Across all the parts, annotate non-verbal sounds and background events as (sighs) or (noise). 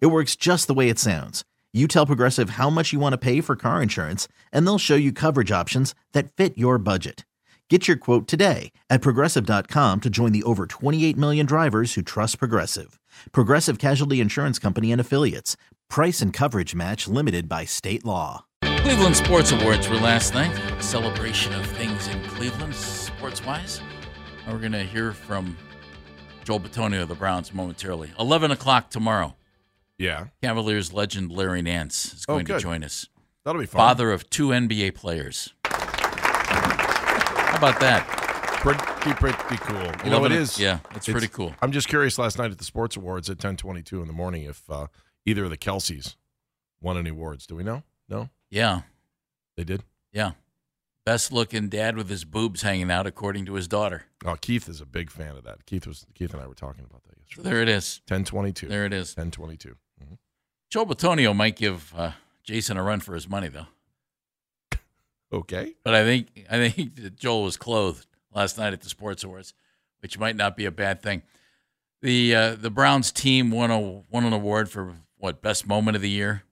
It works just the way it sounds. You tell Progressive how much you want to pay for car insurance, and they'll show you coverage options that fit your budget. Get your quote today at progressive.com to join the over 28 million drivers who trust Progressive. Progressive Casualty Insurance Company and Affiliates. Price and coverage match limited by state law. Cleveland Sports Awards were last night. Celebration of things in Cleveland, sports wise. We're going to hear from Joel Bitonio of the Browns momentarily. 11 o'clock tomorrow. Yeah. Cavaliers legend Larry Nance is Oh, going to join us. That'll be fun. Father of two NBA players. How about that? Pretty, pretty cool. You know, 11 it is. Yeah, it's, pretty cool. I'm just curious last night at the Sports Awards at 1022 in the morning if uh, either of the Kelces won any awards. Do we know? No? Yeah, They did? yeah. Best looking dad with his boobs hanging out, according to his daughter. Oh, Keith is a big fan of that. Keith was Keith and I were talking about that So yesterday. there it is. 1022. There it is. 1022. Joel Bitonio might give uh, Jason a run for his money, though. Okay. But I think I think that Joel was clothed last night at the Sports Awards, which might not be a bad thing. The uh, the Browns team won a won an award for what best moment of the year,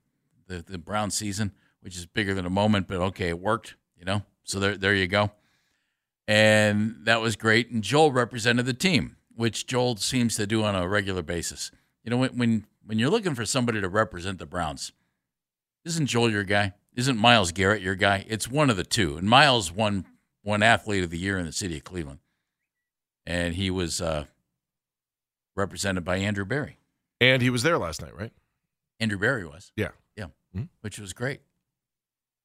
the the Brown season, which is bigger than a moment, but okay, it worked, you know. So there there you go, and that was great. And Joel represented the team, which Joel seems to do on a regular basis. You know, when when when you're looking for somebody to represent the Browns, isn't Joel your guy? Isn't Myles Garrett your guy? It's one of the two. And Miles won one athlete of the year in the city of Cleveland. And he was uh, represented by Andrew Berry. And he was there last night, right? Andrew Berry was. Yeah. Yeah. Mhm. Which was great.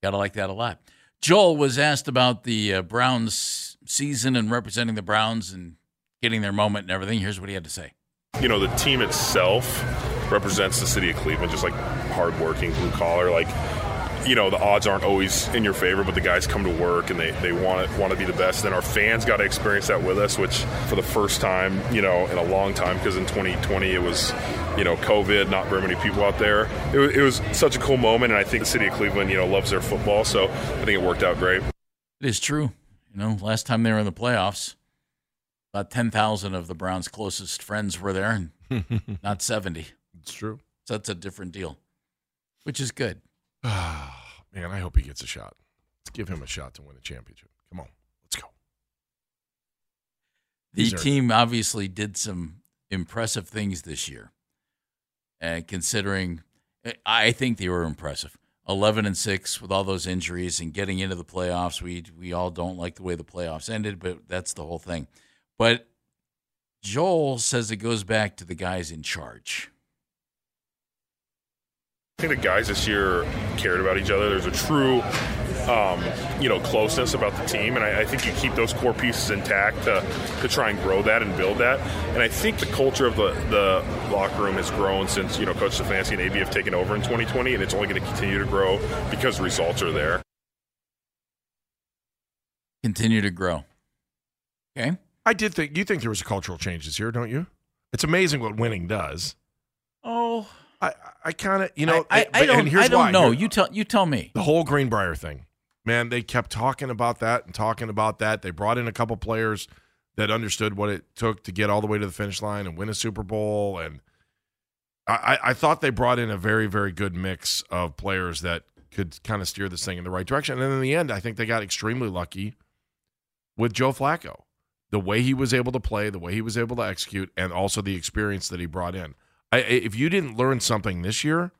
Got to like that a lot. Joel was asked about the uh, Browns season and representing the Browns and getting their moment and everything. Here's what he had to say. you know the team itself represents the city of Cleveland, just like hardworking, blue collar. Like you know the odds aren't always in your favor, but the guys come to work and they they want to want to be the best. And our fans got to experience that with us, which for the first time, you know, in a long time, because in 2020 it was you know COVID, not very many people out there. It was, it was such a cool moment, and I think the city of Cleveland, you know, loves their football, so I think it worked out great. It is true. You know, last time they were in the playoffs, about 10,000 of the Browns' closest friends were there, and (laughs) not 70. It's true. So that's a different deal, which is good. (sighs) Man, I hope he gets a shot. Let's give him a shot to win a championship. Come on. Let's go. The These are- team obviously did some impressive things this year. And considering, I think they were impressive. 11 and 6 with all those injuries and getting into the playoffs. We, we all don't like the way the playoffs ended, but that's the whole thing. But Joel says it goes back to the guys in charge. I think the guys this year cared about each other. There's a true, um, you know, closeness about the team, and I, I think you keep those core pieces intact to, to try and grow that and build that. And I think the culture of the, the locker room has grown since you know Coach Stefanski and AB have taken over in 2020, and it's only going to continue to grow because results are there. Continue to grow. Okay? I did think you think there was a cultural change this year, don't you? It's amazing what winning does. Oh, I, I kind of, you know, I, I, I don't, I don't why. know. Here- You tell, you tell me. the whole Greenbrier thing, man, they kept talking about that and talking about that. They brought in a couple players that understood what it took to get all the way to the finish line and win a Super Bowl. And I- I thought they brought in a very, very good mix of players that could kind of steer this thing in the right direction. And in the end, I think they got extremely lucky with Joe Flacco. The way he was able to play, the way he was able to execute, and also the experience that he brought in. I, if you didn't learn something this year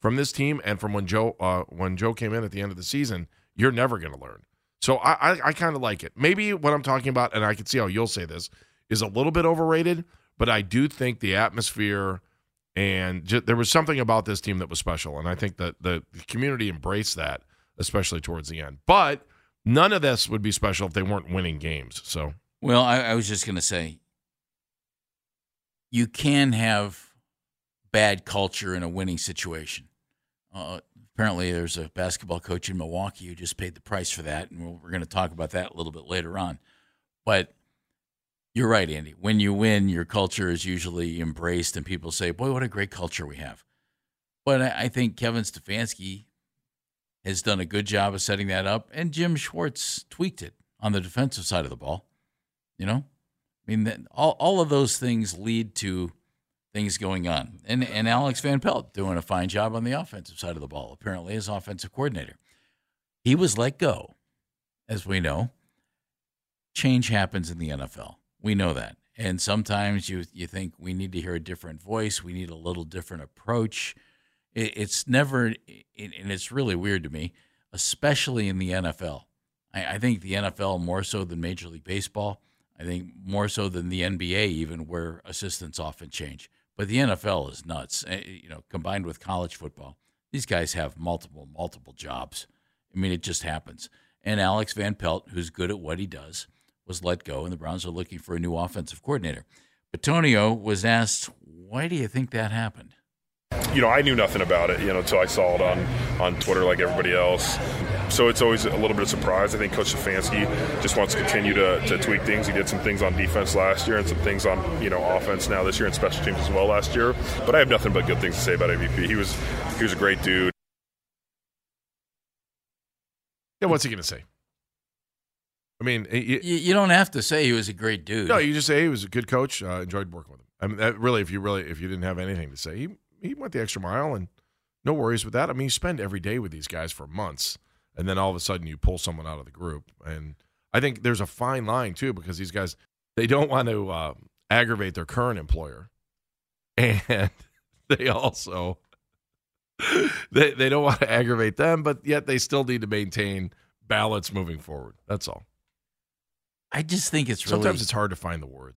from this team and from when Joe uh, when Joe came in at the end of the season, you're never going to learn. So I I, I kind of like it. Maybe what I'm talking about, and I can see how you'll say this, is a little bit overrated, but I do think the atmosphere and there was something about this team that was special, and I think that the community embraced that, especially towards the end. But none of this would be special if they weren't winning games. So Well, I, I was just going to say you can have bad culture in a winning situation. Uh, apparently, there's a basketball coach in Milwaukee who just paid the price for that, and we're, we're going to talk about that a little bit later on. But you're right, Andy. When you win, your culture is usually embraced, and people say, "Boy, what a great culture we have." But I, think Kevin Stefanski has done a good job of setting that up, and Jim Schwartz tweaked it on the defensive side of the ball. You know, I mean, all all of those things lead to things going on, and and Alex Van Pelt doing a fine job on the offensive side of the ball. Apparently, as offensive coordinator, he was let go, as we know. Change happens in the NFL. We know that. And sometimes you you think we need to hear a different voice. We need a little different approach. It, it's never, and it's really weird to me, especially in the NFL. I, I think the NFL more so than Major League Baseball. I think more so than the NBA, even where assistants often change. But the NFL is nuts. Eh, you know, combined with college football, these guys have multiple, multiple jobs. I mean, it just happens. And Alex Van Pelt, who's good at what he does, was let go, and the Browns are looking for a new offensive coordinator. Bitonio was asked, "Why do you think that happened?" You know, I knew nothing about it, you know, until I saw it on, on Twitter like everybody else. So it's always a little bit of surprise. I think Coach Stefanski just wants to continue to, to tweak things. He did some things on defense last year and some things on, you know, offense now this year and special teams as well last year. But I have nothing but good things to say about AVP. He was he was a great dude. Yeah, what's he going to say? I mean, you, you, don't have to say he was a great dude. No, you just say he was a good coach. Uh, enjoyed working with him. I mean, that really, if you really, if you didn't have anything to say, he he went the extra mile, and no worries with that. I mean, you spend every day with these guys for months, and then all of a sudden you pull someone out of the group, and I think there's a fine line too because these guys they don't want to uh, aggravate their current employer, (laughs) and they also (laughs) they they don't want to aggravate them, but yet they still need to maintain balance moving forward. That's all. I just think it's really sometimes it's hard to find the words.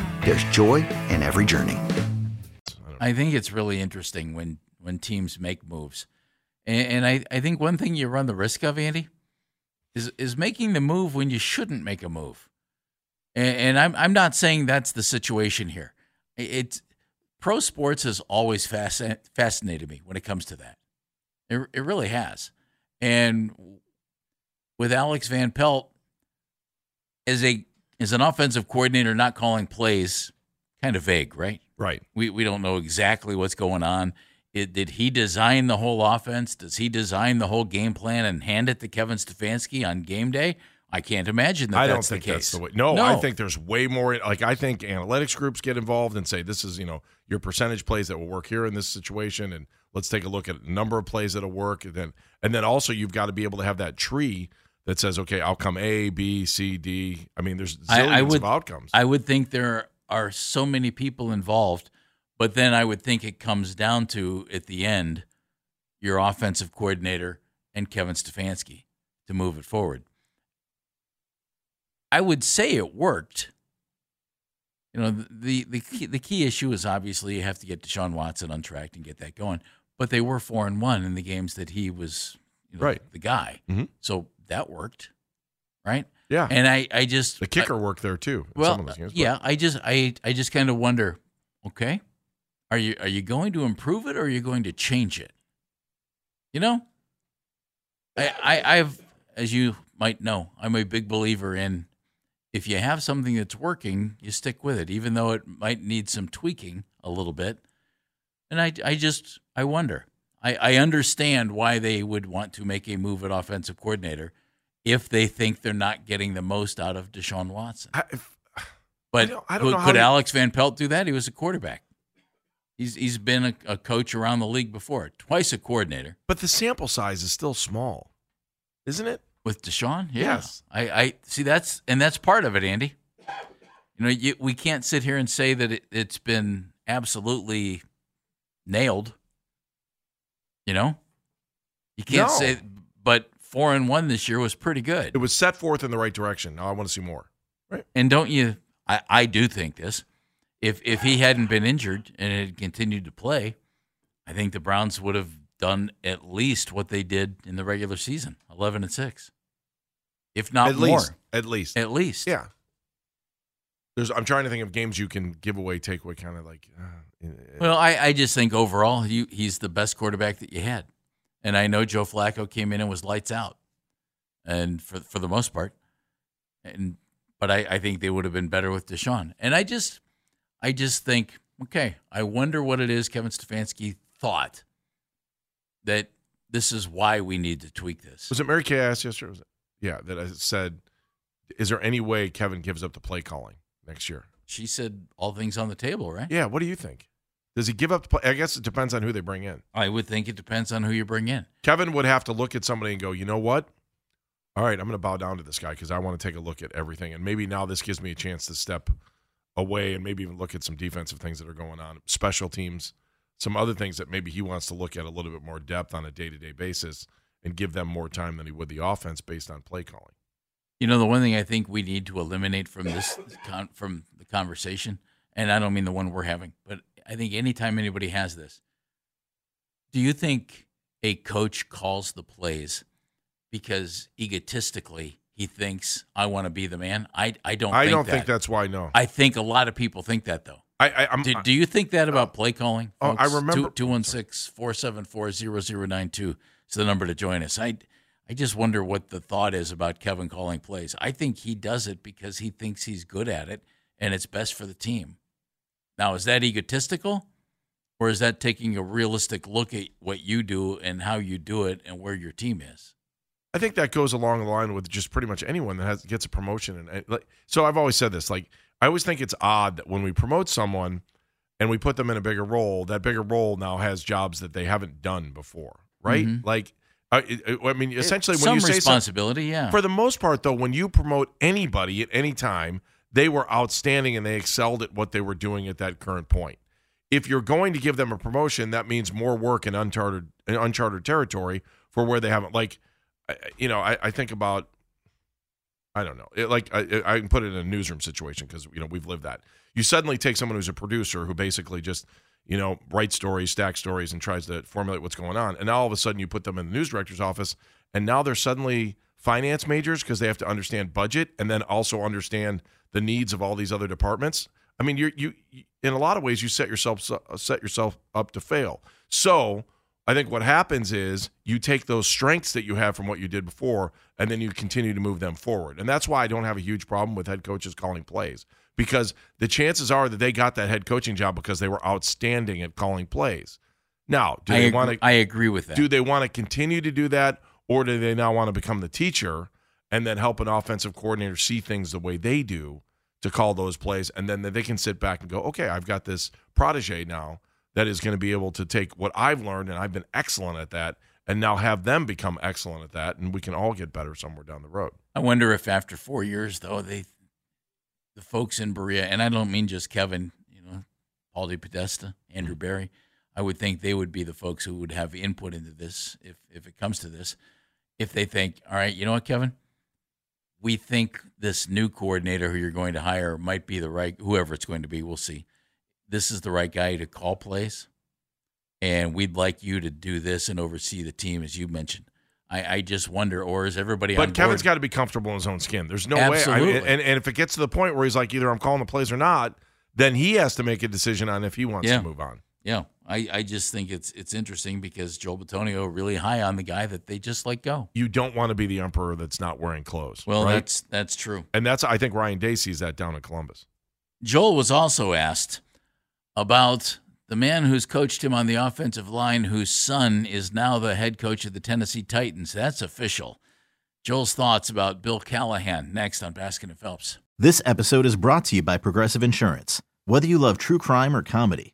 there's joy in every journey. I think it's really interesting when, when teams make moves. And, and I, I think one thing you run the risk of, Andy, is, is making the move when you shouldn't make a move. And, and I'm, I'm not saying that's the situation here. It's pro sports has always fascinated me when it comes to that. It, it really has. And with Alex Van Pelt as a as an offensive coordinator not calling plays, kind of vague, right? Right. We we don't know exactly what's going on. It, did he design the whole offense? Does he design the whole game plan and hand it to Kevin Stefanski on game day? I can't imagine that I don't that's think the that's case. the way. No, I think there's way more. Like I think analytics groups get involved and say this is you know your percentage plays that will work here in this situation, and let's take a look at a number of plays that'll work. And then and then also you've got to be able to have that tree that says okay, outcome A, B, C, D. I mean, there's zillions I, I would, of outcomes. I would think there are so many people involved, but then I would think it comes down to at the end your offensive coordinator and Kevin Stefanski to move it forward. I would say it worked. You know, the the key, the key issue is obviously you have to get Deshaun Watson on track and get that going. But they were four and one in the games that he was you know, Right. the guy. Mhm. So that worked, right? yeah, And I, I just the kicker worked there too. well, some of those games, yeah, I just I I just kind of wonder, okay, are you are you going to improve it or are you going to change it? You know, I I I've as you might know, I'm a big believer in if you have something that's working, you stick with it, even though it might need some tweaking a little bit. And I I just I wonder. I, I understand why they would want to make a move at offensive coordinator if they think they're not getting the most out of Deshaun Watson. I, if- But don't- I don't could, could Alex Van Pelt do that? He was a quarterback. He's he's been a, a coach around the league before, twice a coordinator but the sample size is still small, isn't it? with Deshaun. Yeah. Yes. I, I see that's and that's part of it, Andy. You know, you, we can't sit here and say that it, it's been absolutely nailed. You know, you can't No. say, but four and one this year was pretty good. It was set forth in the right direction. Now I want to see more. Right. And don't you? I, I do think this. If if he hadn't been injured and had continued to play, I think the Browns would have done at least what they did in the regular season, eleven and six, if not at more. least, at least, At least, yeah. There's. I'm trying to think of games you can give away, take away, kind of like. Uh, Well, I, I just think overall you, he's the best quarterback that you had, and I know Joe Flacco came in and was lights out, and for for the most part, and but I, I think they would have been better with Deshaun, and I just I just think okay, I wonder what it is Kevin Stefanski thought that this is why we need to tweak this. was it Mary Kay I asked yesterday? Was it? Yeah, that I said, is there any way Kevin gives up the play calling next year? She said all things on the table, right? Yeah. What do you think? Does he give up the play? I guess it depends on who they bring in. I would think it depends on who you bring in. Kevin would have to look at somebody and go, you know what? All right, I'm going to bow down to this guy because I want to take a look at everything. And maybe now this gives me a chance to step away and maybe even look at some defensive things that are going on, special teams, some other things that maybe he wants to look at a little bit more depth on a day to day basis and give them more time than he would the offense based on play calling. You know, the one thing I think we need to eliminate from this con- from the conversation, and I don't mean the one we're having, but I think anytime anybody has this, do you think a coach calls the plays because egotistically he thinks I want to be the man? I I don't. I think don't that. think that's why, no. I think a lot of people think that though. I, I, I'm, Do, do you think that about oh. play calling? oh, I remember- 216 474 0092 is the number to join us. I, I just wonder what the thought is about Kevin calling plays. I think he does it because he thinks he's good at it and it's best for the team. Now, is that egotistical or is that taking a realistic look at what you do and how you do it and where your team is? I think that goes along the line with just pretty much anyone that has gets a promotion. And, like, so I've always said this. Like, I always think it's odd that when we promote someone and we put them in a bigger role, that bigger role now has jobs that they haven't done before, right? Mhm. Like, I, I mean, essentially, when Some you say responsibility, yeah. for the most part, though, when you promote anybody at any time, they were outstanding and they excelled at what they were doing at that current point. If you're going to give them a promotion, that means more work in uncharted in uncharted territory for where they haven't. Like, you know, I, I think about, I don't know, it, like I, I can put it in a newsroom situation because you know we've lived that. You suddenly take someone who's a producer who basically just you know writes stories, stack stories, and tries to formulate what's going on, and now all of a sudden you put them in the news director's office, and now they're suddenly finance majors because they have to understand budget and then also understand the needs of all these other departments. I mean, you're, you you in a lot of ways you set yourself uh, set yourself up to fail. So I think what happens is you take those strengths that you have from what you did before, and then you continue to move them forward. And that's why I don't have a huge problem with head coaches calling plays because the chances are that they got that head coaching job because they were outstanding at calling plays. Now, do I they want to? I agree with that. Do they want to continue to do that, or do they now want to become the teacher and then help an offensive coordinator see things the way they do to call those plays, and then they can sit back and go, okay, I've got this protege now that is going to be able to take what I've learned and I've been excellent at that, and now have them become excellent at that, and we can all get better somewhere down the road. I wonder if after four years, though, they, the folks in Berea, and I don't mean just Kevin, you know, Paul DePodesta, Andrew mm. Berry, I would think they would be the folks who would have input into this if if it comes to this. If they think, all right, you know what, Kevin, we think this new coordinator who you're going to hire might be the right, whoever it's going to be, we'll see. This is the right guy to call plays, and we'd like you to do this and oversee the team, as you mentioned. I, I just wonder, or is everybody? But Kevin's got to be comfortable in his own skin. There's no way. I Absolutely. and, and if it gets to the point where he's like, either I'm calling the plays or not, then he has to make a decision on if he wants Yeah. to move on. Yeah, I, I just think it's it's interesting because Joel Bitonio really high on the guy that they just let go. You don't want to be the emperor that's not wearing clothes. Well, right? that's that's true. and that's I think Ryan Day sees that down in Columbus. Joel was also asked about the man who's coached him on the offensive line, whose son is now the head coach of the Tennessee Titans. That's official. Joel's thoughts about Bill Callahan next on Baskin and Phelps. This episode is brought to you by Progressive Insurance. Whether you love true crime or comedy,